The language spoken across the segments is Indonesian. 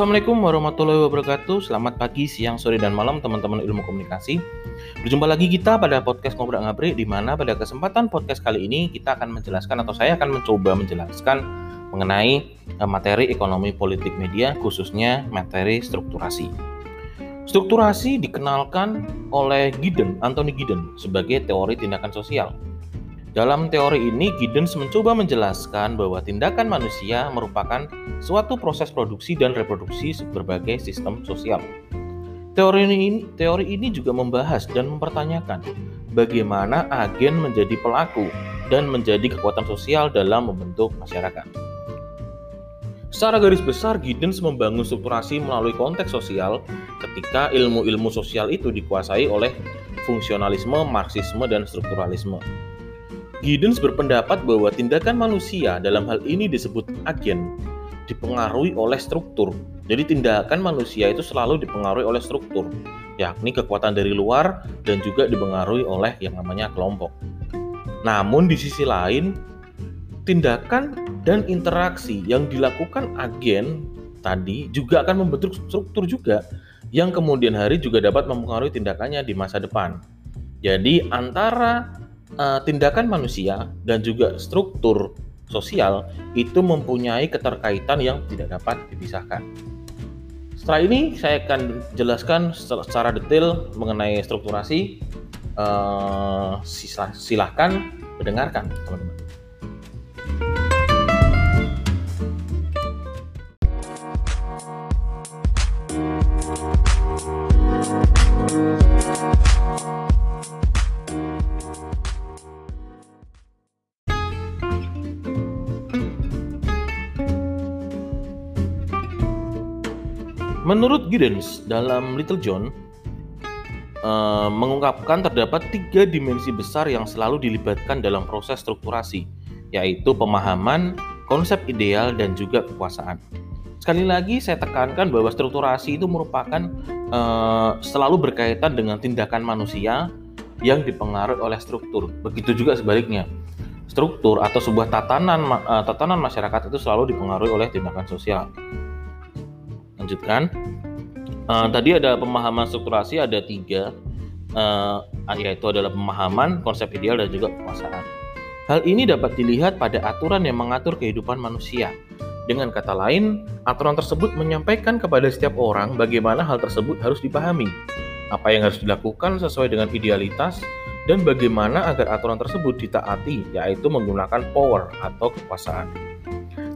Assalamualaikum warahmatullahi wabarakatuh. Selamat pagi, siang, sore, dan malam teman-teman ilmu komunikasi. Berjumpa lagi kita pada podcast Ngobrol Ngabri di mana pada kesempatan podcast kali ini kita akan menjelaskan atau saya akan mencoba menjelaskan mengenai eh, materi ekonomi politik media khususnya materi strukturasi. Strukturasi dikenalkan oleh Giddens, Anthony Giddens sebagai teori tindakan sosial. Dalam teori ini, Giddens mencoba menjelaskan bahwa tindakan manusia merupakan suatu proses produksi dan reproduksi berbagai sistem sosial. Teori ini, teori ini juga membahas dan mempertanyakan bagaimana agen menjadi pelaku dan menjadi kekuatan sosial dalam membentuk masyarakat. Secara garis besar, Giddens membangun strukturasi melalui konteks sosial ketika ilmu-ilmu sosial itu dikuasai oleh fungsionalisme, marxisme, dan strukturalisme. Giddens berpendapat bahwa tindakan manusia dalam hal ini disebut agen dipengaruhi oleh struktur. Jadi tindakan manusia itu selalu dipengaruhi oleh struktur, yakni kekuatan dari luar dan juga dipengaruhi oleh yang namanya kelompok. Namun di sisi lain, tindakan dan interaksi yang dilakukan agen tadi juga akan membentuk struktur juga yang kemudian hari juga dapat mempengaruhi tindakannya di masa depan. Jadi antara uh, tindakan manusia dan juga struktur sosial itu mempunyai keterkaitan yang tidak dapat dipisahkan. Setelah ini saya akan jelaskan secara detail mengenai strukturasi. Uh, silahkan mendengarkan teman-teman. Menurut Giddens dalam Little John uh, mengungkapkan terdapat tiga dimensi besar yang selalu dilibatkan dalam proses strukturasi, yaitu pemahaman, konsep ideal, dan juga kekuasaan. Sekali lagi saya tekankan bahwa strukturasi itu merupakan uh, selalu berkaitan dengan tindakan manusia yang dipengaruhi oleh struktur. Begitu juga sebaliknya. Struktur atau sebuah tatanan uh, tatanan masyarakat itu selalu dipengaruhi oleh tindakan sosial lanjutkan. Uh, tadi ada pemahaman strukturasi ada tiga, uh, yaitu adalah pemahaman, konsep ideal, dan juga kekuasaan. Hal ini dapat dilihat pada aturan yang mengatur kehidupan manusia. Dengan kata lain, aturan tersebut menyampaikan kepada setiap orang bagaimana hal tersebut harus dipahami, apa yang harus dilakukan sesuai dengan idealitas, dan bagaimana agar aturan tersebut ditaati, yaitu menggunakan power atau kekuasaan.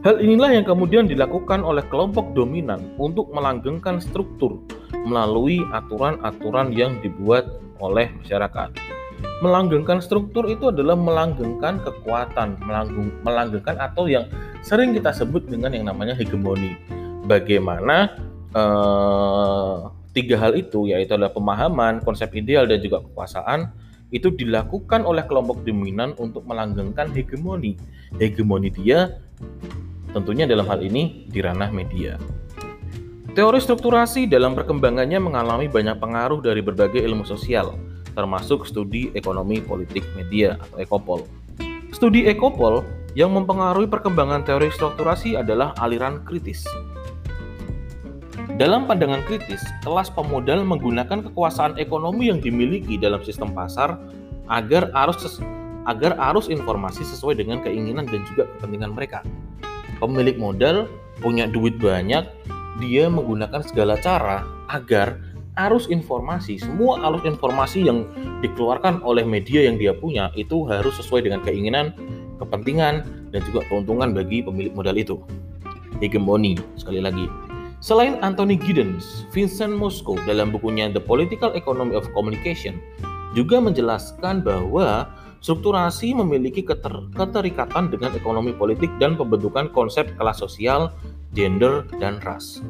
Hal inilah yang kemudian dilakukan oleh kelompok dominan untuk melanggengkan struktur melalui aturan-aturan yang dibuat oleh masyarakat. Melanggengkan struktur itu adalah melanggengkan kekuatan, melanggengkan atau yang sering kita sebut dengan yang namanya hegemoni. Bagaimana eh, tiga hal itu yaitu adalah pemahaman, konsep ideal dan juga kekuasaan itu dilakukan oleh kelompok dominan untuk melanggengkan hegemoni. Hegemoni dia tentunya dalam hal ini di ranah media. Teori strukturasi dalam perkembangannya mengalami banyak pengaruh dari berbagai ilmu sosial, termasuk studi ekonomi politik media atau ekopol. Studi ekopol yang mempengaruhi perkembangan teori strukturasi adalah aliran kritis. Dalam pandangan kritis, kelas pemodal menggunakan kekuasaan ekonomi yang dimiliki dalam sistem pasar agar arus agar arus informasi sesuai dengan keinginan dan juga kepentingan mereka pemilik modal punya duit banyak, dia menggunakan segala cara agar arus informasi, semua arus informasi yang dikeluarkan oleh media yang dia punya itu harus sesuai dengan keinginan, kepentingan, dan juga keuntungan bagi pemilik modal itu. Hegemoni, sekali lagi. Selain Anthony Giddens, Vincent Moscow dalam bukunya The Political Economy of Communication juga menjelaskan bahwa Strukturasi memiliki keter keterikatan dengan ekonomi politik dan pembentukan konsep kelas sosial, gender, dan ras.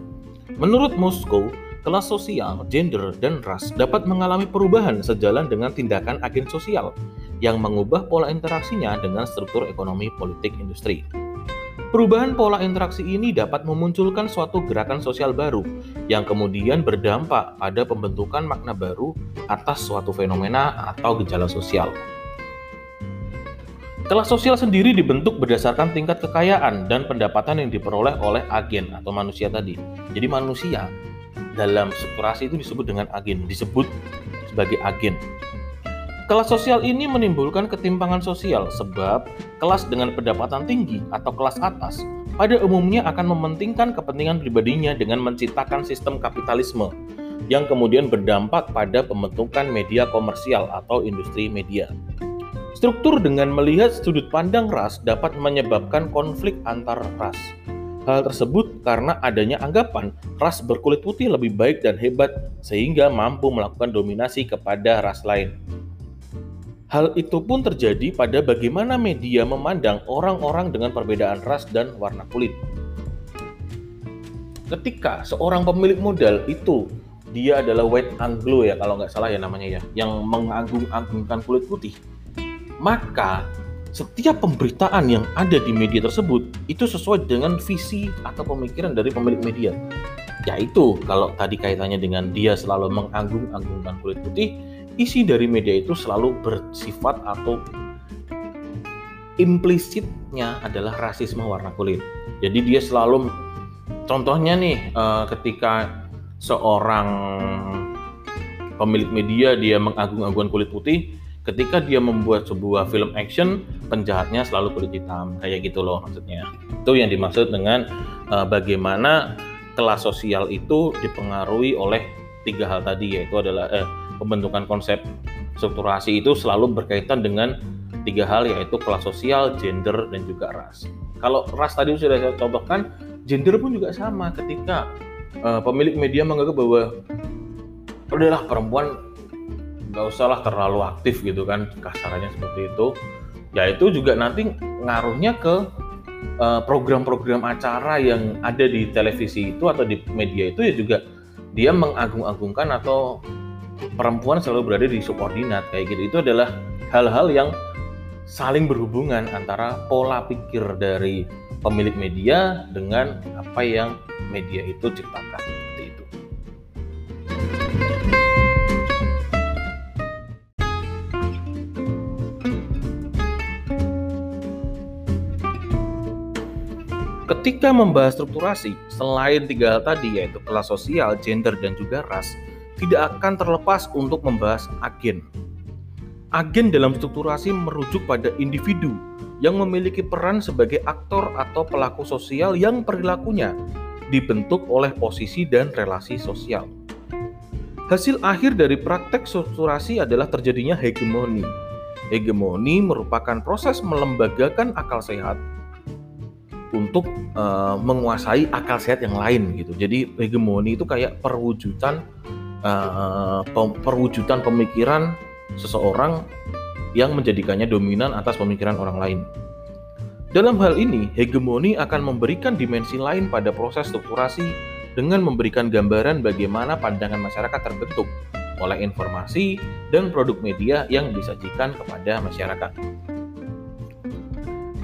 Menurut Moskow, kelas sosial, gender, dan ras dapat mengalami perubahan sejalan dengan tindakan agen sosial yang mengubah pola interaksinya dengan struktur ekonomi politik industri. Perubahan pola interaksi ini dapat memunculkan suatu gerakan sosial baru yang kemudian berdampak pada pembentukan makna baru atas suatu fenomena atau gejala sosial. Kelas sosial sendiri dibentuk berdasarkan tingkat kekayaan dan pendapatan yang diperoleh oleh agen atau manusia tadi. Jadi manusia dalam strukturasi itu disebut dengan agen, disebut sebagai agen. Kelas sosial ini menimbulkan ketimpangan sosial sebab kelas dengan pendapatan tinggi atau kelas atas pada umumnya akan mementingkan kepentingan pribadinya dengan menciptakan sistem kapitalisme yang kemudian berdampak pada pembentukan media komersial atau industri media. Struktur dengan melihat sudut pandang ras dapat menyebabkan konflik antar ras. Hal tersebut karena adanya anggapan ras berkulit putih lebih baik dan hebat sehingga mampu melakukan dominasi kepada ras lain. Hal itu pun terjadi pada bagaimana media memandang orang-orang dengan perbedaan ras dan warna kulit. Ketika seorang pemilik modal itu dia adalah white Anglo ya kalau nggak salah ya namanya ya, yang mengagung-agungkan kulit putih, maka setiap pemberitaan yang ada di media tersebut itu sesuai dengan visi atau pemikiran dari pemilik media. Yaitu kalau tadi kaitannya dengan dia selalu mengagung-agungkan kulit putih, isi dari media itu selalu bersifat atau implisitnya adalah rasisme warna kulit. Jadi dia selalu contohnya nih eh, ketika seorang pemilik media dia mengagung-agungkan kulit putih, ketika dia membuat sebuah film action penjahatnya selalu kulit hitam kayak gitu loh maksudnya itu yang dimaksud dengan uh, bagaimana kelas sosial itu dipengaruhi oleh tiga hal tadi yaitu adalah eh, pembentukan konsep strukturasi itu selalu berkaitan dengan tiga hal yaitu kelas sosial, gender dan juga ras. Kalau ras tadi sudah saya contohkan, gender pun juga sama ketika uh, pemilik media menganggap bahwa udahlah perempuan nggak usah lah terlalu aktif gitu kan kasarannya seperti itu ya itu juga nanti ngaruhnya ke eh, program-program uh, acara yang ada di televisi itu atau di media itu ya juga dia mengagung-agungkan atau perempuan selalu berada di subordinat kayak gitu itu adalah hal-hal yang saling berhubungan antara pola pikir dari pemilik media dengan apa yang media itu ciptakan. Ketika membahas strukturasi, selain tiga hal tadi yaitu kelas sosial, gender, dan juga ras, tidak akan terlepas untuk membahas agen. Agen dalam strukturasi merujuk pada individu yang memiliki peran sebagai aktor atau pelaku sosial yang perilakunya dibentuk oleh posisi dan relasi sosial. Hasil akhir dari praktek strukturasi adalah terjadinya hegemoni. Hegemoni merupakan proses melembagakan akal sehat untuk uh, menguasai akal sehat yang lain gitu. Jadi hegemoni itu kayak perwujudan uh, perwujudan pemikiran seseorang yang menjadikannya dominan atas pemikiran orang lain. Dalam hal ini, hegemoni akan memberikan dimensi lain pada proses strukturasi dengan memberikan gambaran bagaimana pandangan masyarakat terbentuk oleh informasi dan produk media yang disajikan kepada masyarakat.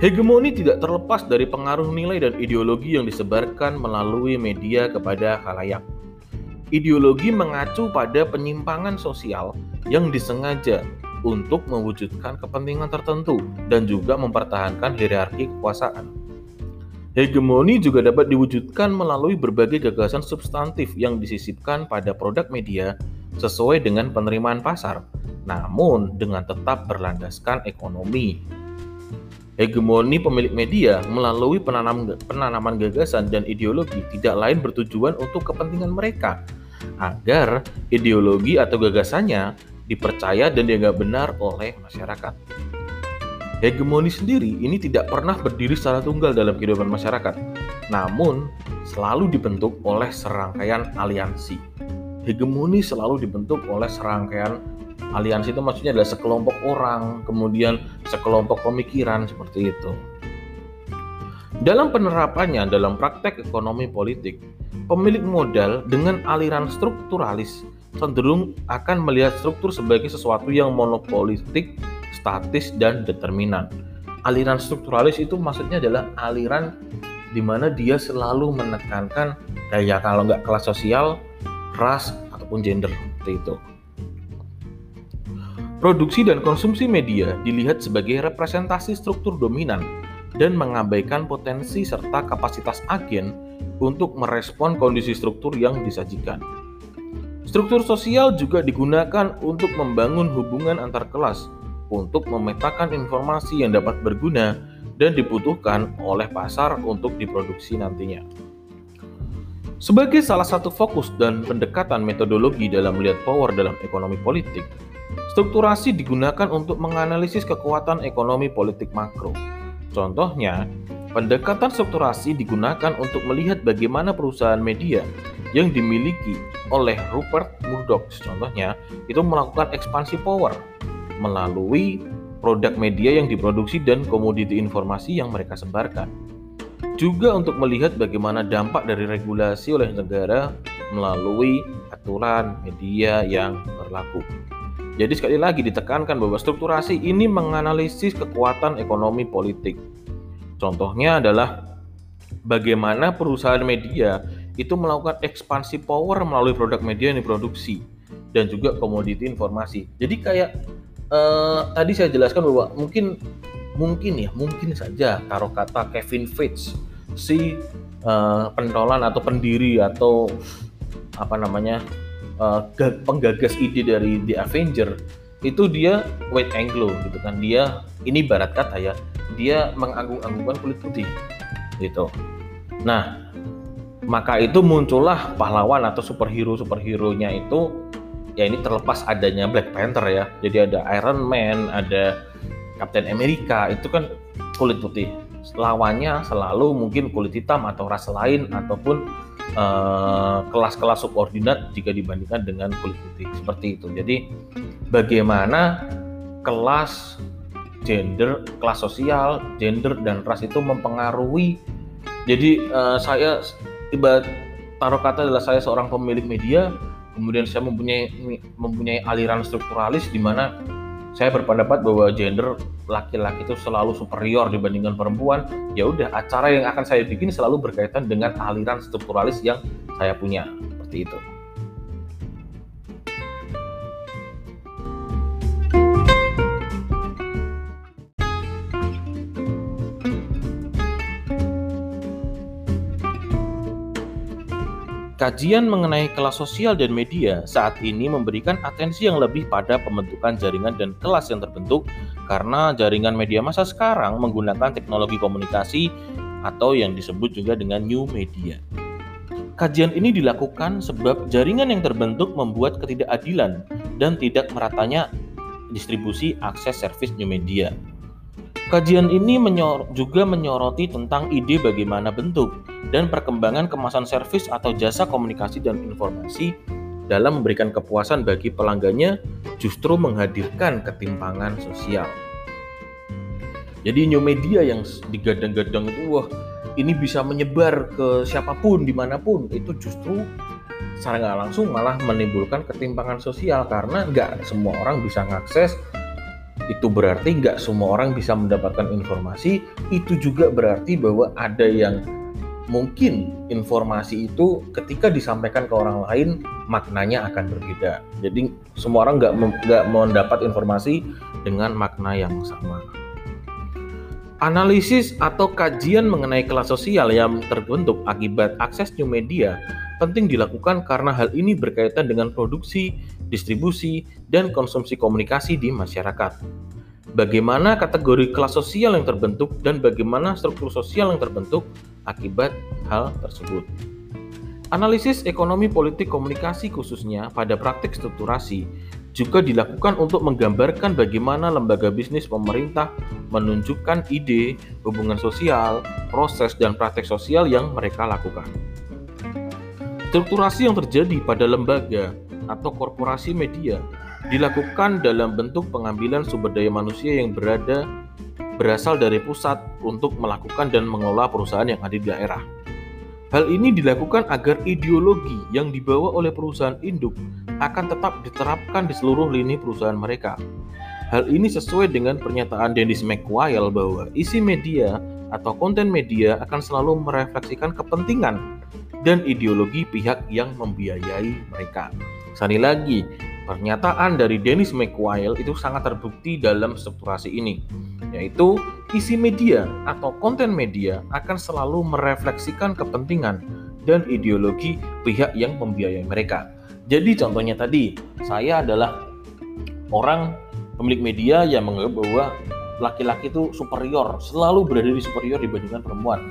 Hegemoni tidak terlepas dari pengaruh nilai dan ideologi yang disebarkan melalui media kepada khalayak. Ideologi mengacu pada penyimpangan sosial yang disengaja untuk mewujudkan kepentingan tertentu dan juga mempertahankan hierarki kekuasaan. Hegemoni juga dapat diwujudkan melalui berbagai gagasan substantif yang disisipkan pada produk media sesuai dengan penerimaan pasar, namun dengan tetap berlandaskan ekonomi. Hegemoni pemilik media melalui penanam, penanaman gagasan dan ideologi tidak lain bertujuan untuk kepentingan mereka, agar ideologi atau gagasannya dipercaya dan dianggap benar oleh masyarakat. Hegemoni sendiri ini tidak pernah berdiri secara tunggal dalam kehidupan masyarakat, namun selalu dibentuk oleh serangkaian aliansi. Hegemoni selalu dibentuk oleh serangkaian aliansi itu maksudnya adalah sekelompok orang, kemudian sekelompok pemikiran seperti itu. Dalam penerapannya dalam praktek ekonomi politik, pemilik modal dengan aliran strukturalis cenderung akan melihat struktur sebagai sesuatu yang monopolitik, statis, dan determinan. Aliran strukturalis itu maksudnya adalah aliran di mana dia selalu menekankan kayak kalau nggak kelas sosial, ras, ataupun gender seperti itu. Produksi dan konsumsi media dilihat sebagai representasi struktur dominan dan mengabaikan potensi serta kapasitas agen untuk merespon kondisi struktur yang disajikan. Struktur sosial juga digunakan untuk membangun hubungan antar kelas, untuk memetakan informasi yang dapat berguna dan dibutuhkan oleh pasar untuk diproduksi nantinya. Sebagai salah satu fokus dan pendekatan metodologi dalam melihat power dalam ekonomi politik, strukturasi digunakan untuk menganalisis kekuatan ekonomi politik makro. Contohnya, pendekatan strukturasi digunakan untuk melihat bagaimana perusahaan media yang dimiliki oleh Rupert Murdoch, contohnya, itu melakukan ekspansi power melalui produk media yang diproduksi dan komoditi informasi yang mereka sebarkan juga untuk melihat bagaimana dampak dari regulasi oleh negara melalui aturan media yang berlaku. Jadi sekali lagi ditekankan bahwa strukturasi ini menganalisis kekuatan ekonomi politik. Contohnya adalah bagaimana perusahaan media itu melakukan ekspansi power melalui produk media yang diproduksi dan juga komoditi informasi. Jadi kayak eh, tadi saya jelaskan bahwa mungkin mungkin ya mungkin saja taruh kata Kevin Feige si uh, pentolan atau pendiri atau apa namanya uh, penggagas ide dari The Avenger itu dia white Anglo gitu kan. Dia ini barat kata ya dia mengagung-agungkan kulit putih gitu. Nah maka itu muncullah pahlawan atau superhero superhero-nya itu ya ini terlepas adanya Black Panther ya. Jadi ada Iron Man ada Captain America itu kan kulit putih. Lawannya selalu mungkin kulit hitam atau ras lain ataupun kelas-kelas uh, subordinat jika dibandingkan dengan putih seperti itu. Jadi bagaimana kelas gender, kelas sosial, gender dan ras itu mempengaruhi. Jadi uh, saya tiba taruh kata adalah saya seorang pemilik media, kemudian saya mempunyai mempunyai aliran strukturalis di mana saya berpendapat bahwa gender laki-laki itu selalu superior dibandingkan perempuan. Ya udah acara yang akan saya bikin selalu berkaitan dengan aliran strukturalis yang saya punya. Seperti itu Kajian mengenai kelas sosial dan media saat ini memberikan atensi yang lebih pada pembentukan jaringan dan kelas yang terbentuk karena jaringan media masa sekarang menggunakan teknologi komunikasi atau yang disebut juga dengan new media. Kajian ini dilakukan sebab jaringan yang terbentuk membuat ketidakadilan dan tidak meratanya distribusi akses servis new media. Kajian ini menyor juga menyoroti tentang ide bagaimana bentuk dan perkembangan kemasan servis atau jasa komunikasi dan informasi dalam memberikan kepuasan bagi pelanggannya justru menghadirkan ketimpangan sosial. Jadi new media yang digadang-gadang itu wah ini bisa menyebar ke siapa pun di mana pun itu justru secara nggak langsung malah menimbulkan ketimpangan sosial karena nggak semua orang bisa mengakses itu berarti nggak semua orang bisa mendapatkan informasi. Itu juga berarti bahwa ada yang mungkin informasi itu ketika disampaikan ke orang lain maknanya akan berbeda. Jadi semua orang nggak nggak mendapat informasi dengan makna yang sama. Analisis atau kajian mengenai kelas sosial yang terbentuk akibat akses new media penting dilakukan karena hal ini berkaitan dengan produksi, distribusi, dan konsumsi komunikasi di masyarakat. Bagaimana kategori kelas sosial yang terbentuk dan bagaimana struktur sosial yang terbentuk akibat hal tersebut. Analisis ekonomi politik komunikasi khususnya pada praktik strukturasi juga dilakukan untuk menggambarkan bagaimana lembaga bisnis pemerintah menunjukkan ide, hubungan sosial, proses, dan praktek sosial yang mereka lakukan. Strukturasi yang terjadi pada lembaga atau korporasi media dilakukan dalam bentuk pengambilan sumber daya manusia yang berada berasal dari pusat untuk melakukan dan mengelola perusahaan yang ada di daerah. Hal ini dilakukan agar ideologi yang dibawa oleh perusahaan induk akan tetap diterapkan di seluruh lini perusahaan mereka. Hal ini sesuai dengan pernyataan Dennis McQuail bahwa isi media atau konten media akan selalu merefleksikan kepentingan dan ideologi pihak yang membiayai mereka. Sekali lagi, Pernyataan dari Dennis McQuail itu sangat terbukti dalam strukturasi ini, yaitu isi media atau konten media akan selalu merefleksikan kepentingan dan ideologi pihak yang membiayai mereka. Jadi contohnya tadi, saya adalah orang pemilik media yang menganggap bahwa laki-laki itu superior, selalu berada di superior dibandingkan perempuan.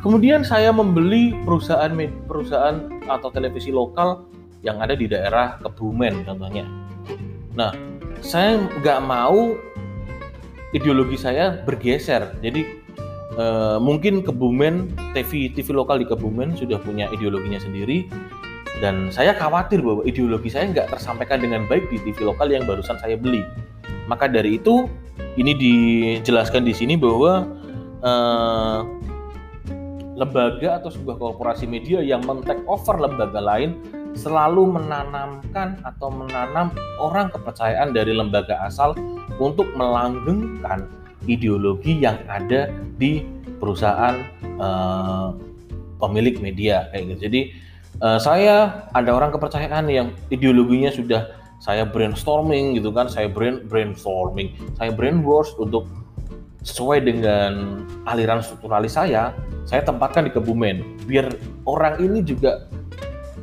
Kemudian saya membeli perusahaan perusahaan atau televisi lokal yang ada di daerah Kebumen contohnya. Nah, saya nggak mau ideologi saya bergeser. Jadi eh, mungkin Kebumen TV TV lokal di Kebumen sudah punya ideologinya sendiri dan saya khawatir bahwa ideologi saya nggak tersampaikan dengan baik di TV lokal yang barusan saya beli. Maka dari itu ini dijelaskan di sini bahwa uh, lembaga atau sebuah korporasi media yang men-take over lembaga lain selalu menanamkan atau menanam orang kepercayaan dari lembaga asal untuk melanggengkan ideologi yang ada di perusahaan uh, pemilik media kayak gitu. Jadi uh, saya ada orang kepercayaan yang ideologinya sudah saya brainstorming gitu kan saya brain brainstorming saya brainwash untuk sesuai dengan aliran strukturalis saya saya tempatkan di Kebumen. Biar orang ini juga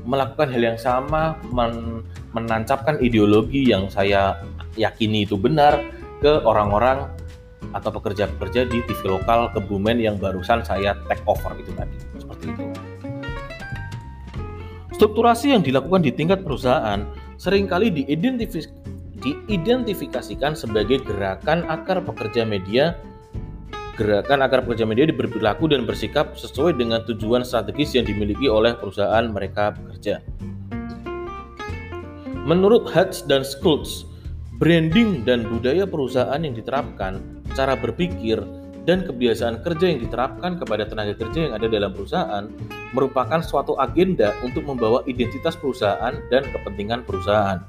melakukan hal yang sama men menancapkan ideologi yang saya yakini itu benar ke orang-orang atau pekerja-pekerja di TV lokal Kebumen yang barusan saya take over itu tadi. Seperti itu. Strukturasi yang dilakukan di tingkat perusahaan sering kali diidentifikasi, diidentifikasikan sebagai gerakan akar pekerja media gerakan agar pekerja media berperilaku dan bersikap sesuai dengan tujuan strategis yang dimiliki oleh perusahaan mereka bekerja. Menurut Hutch dan Schultz, branding dan budaya perusahaan yang diterapkan, cara berpikir, dan kebiasaan kerja yang diterapkan kepada tenaga kerja yang ada dalam perusahaan merupakan suatu agenda untuk membawa identitas perusahaan dan kepentingan perusahaan.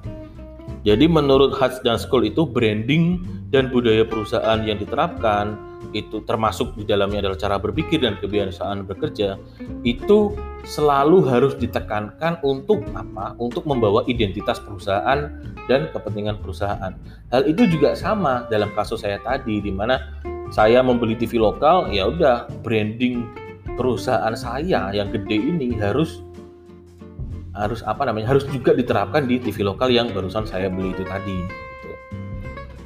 Jadi menurut Hutch dan School itu branding dan budaya perusahaan yang diterapkan itu termasuk di dalamnya adalah cara berpikir dan kebiasaan bekerja itu selalu harus ditekankan untuk apa? Untuk membawa identitas perusahaan dan kepentingan perusahaan. Hal itu juga sama dalam kasus saya tadi di mana saya membeli TV lokal ya udah branding perusahaan saya yang gede ini harus harus apa namanya harus juga diterapkan di TV lokal yang barusan saya beli itu tadi. Gitu.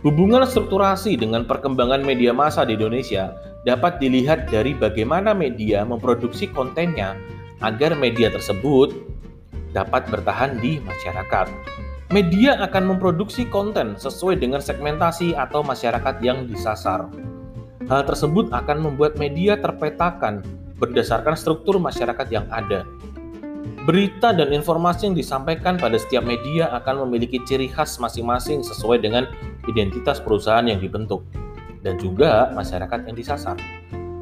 Hubungan strukturasi dengan perkembangan media massa di Indonesia dapat dilihat dari bagaimana media memproduksi kontennya agar media tersebut dapat bertahan di masyarakat. Media akan memproduksi konten sesuai dengan segmentasi atau masyarakat yang disasar. Hal tersebut akan membuat media terpetakan berdasarkan struktur masyarakat yang ada. Berita dan informasi yang disampaikan pada setiap media akan memiliki ciri khas masing-masing sesuai dengan identitas perusahaan yang dibentuk dan juga masyarakat yang disasar.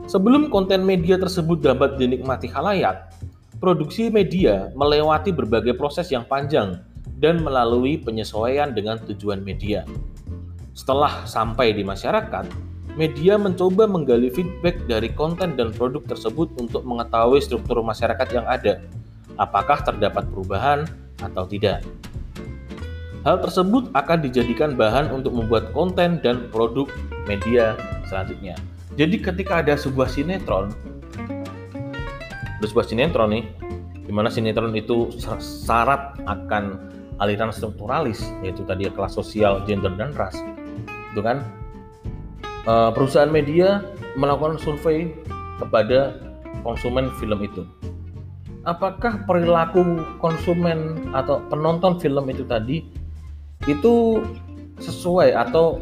Sebelum konten media tersebut dapat dinikmati halayak, produksi media melewati berbagai proses yang panjang dan melalui penyesuaian dengan tujuan media. Setelah sampai di masyarakat, media mencoba menggali feedback dari konten dan produk tersebut untuk mengetahui struktur masyarakat yang ada, apakah terdapat perubahan atau tidak. Hal tersebut akan dijadikan bahan untuk membuat konten dan produk media selanjutnya. Jadi ketika ada sebuah sinetron, ada sebuah sinetron nih, di mana sinetron itu syarat akan aliran strukturalis, yaitu tadi kelas sosial, gender dan ras, itu kan uh, perusahaan media melakukan survei kepada konsumen film itu. Apakah perilaku konsumen atau penonton film itu tadi itu sesuai atau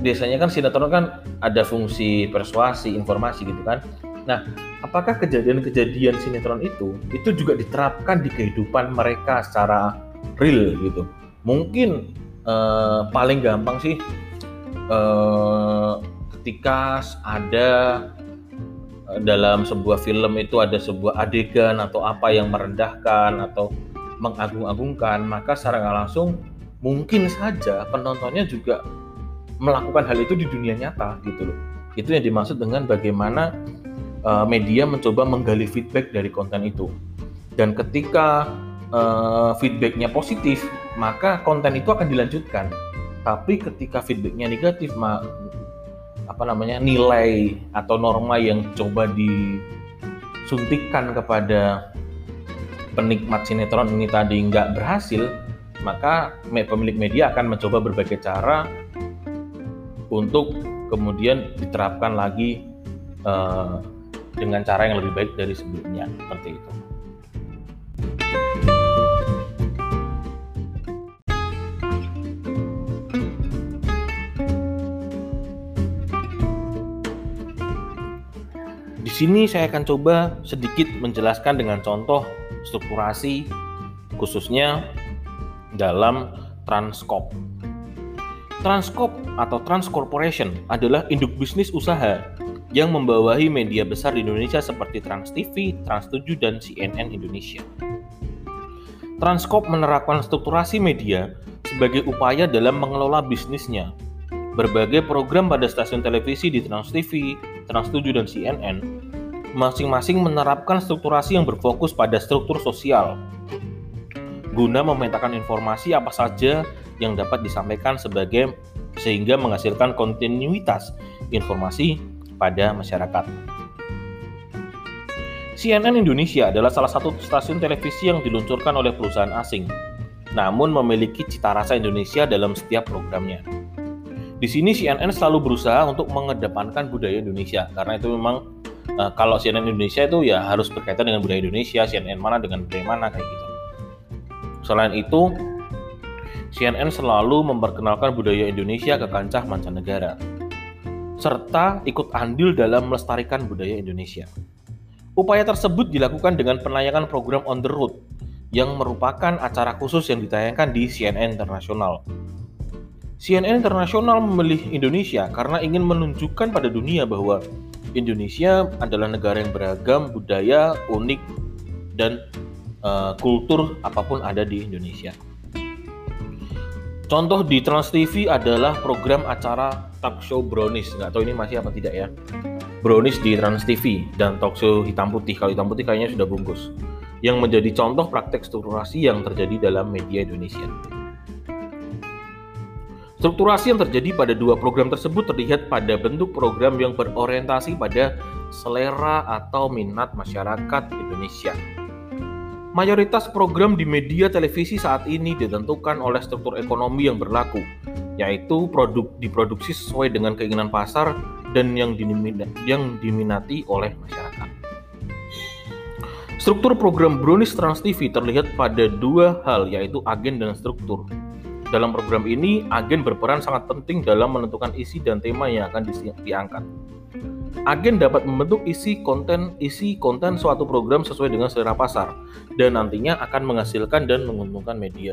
biasanya kan sinetron kan ada fungsi persuasi, informasi gitu kan. Nah, apakah kejadian-kejadian sinetron itu itu juga diterapkan di kehidupan mereka secara real gitu? Mungkin eh, paling gampang sih Eh, ketika ada dalam sebuah film itu ada sebuah adegan atau apa yang merendahkan atau mengagung-agungkan, maka secara langsung mungkin saja penontonnya juga melakukan hal itu di dunia nyata gitu loh. Itu yang dimaksud dengan bagaimana uh, media mencoba menggali feedback dari konten itu. Dan ketika uh, feedbacknya positif, maka konten itu akan dilanjutkan. Tapi ketika feedbacknya negatif, apa namanya nilai atau norma yang coba disuntikkan kepada penikmat sinetron ini tadi nggak berhasil, maka pemilik media akan mencoba berbagai cara untuk kemudian diterapkan lagi uh, dengan cara yang lebih baik dari sebelumnya seperti itu. Sini saya akan coba sedikit menjelaskan dengan contoh strukturasi khususnya dalam Transkop. Transkop atau Trans Corporation adalah induk bisnis usaha yang membawahi media besar di Indonesia seperti Trans TV, Trans 7, dan CNN Indonesia. Transkop menerapkan strukturasi media sebagai upaya dalam mengelola bisnisnya. Berbagai program pada stasiun televisi di Trans TV, Trans 7, dan CNN masing-masing menerapkan strukturasi yang berfokus pada struktur sosial, guna memetakan informasi apa saja yang dapat disampaikan sebagai sehingga menghasilkan kontinuitas informasi pada masyarakat. CNN Indonesia adalah salah satu stasiun televisi yang diluncurkan oleh perusahaan asing, namun memiliki cita rasa Indonesia dalam setiap programnya. Di sini CNN selalu berusaha untuk mengedepankan budaya Indonesia, karena itu memang uh, kalau CNN Indonesia itu ya harus berkaitan dengan budaya Indonesia, CNN mana dengan budaya mana kayak gitu. Selain itu, CNN selalu memperkenalkan budaya Indonesia ke kancah mancanegara serta ikut andil dalam melestarikan budaya Indonesia. Upaya tersebut dilakukan dengan penayangan program On the Road yang merupakan acara khusus yang ditayangkan di CNN Internasional. CNN Internasional memilih Indonesia karena ingin menunjukkan pada dunia bahwa Indonesia adalah negara yang beragam, budaya unik, dan uh, kultur apa pun ada di Indonesia. Contoh di Trans TV adalah program acara talk show Brownies. Nggak tahu ini masih apa tidak ya. Brownies di Trans TV dan talk show hitam putih. Kalau hitam putih kayaknya sudah bungkus. Yang menjadi contoh praktek strukturasi yang terjadi dalam media Indonesia. Strukturasi yang terjadi pada dua program tersebut terlihat pada bentuk program yang berorientasi pada selera atau minat masyarakat Indonesia. Mayoritas program di media televisi saat ini ditentukan oleh struktur ekonomi yang berlaku, yaitu produk diproduksi sesuai dengan keinginan pasar dan yang, diminati oleh masyarakat. Struktur program Brownies Trans TV terlihat pada dua hal, yaitu agen dan struktur. Dalam program ini, agen berperan sangat penting dalam menentukan isi dan tema yang akan diangkat. Agen dapat membentuk isi konten isi konten suatu program sesuai dengan selera pasar dan nantinya akan menghasilkan dan menguntungkan media.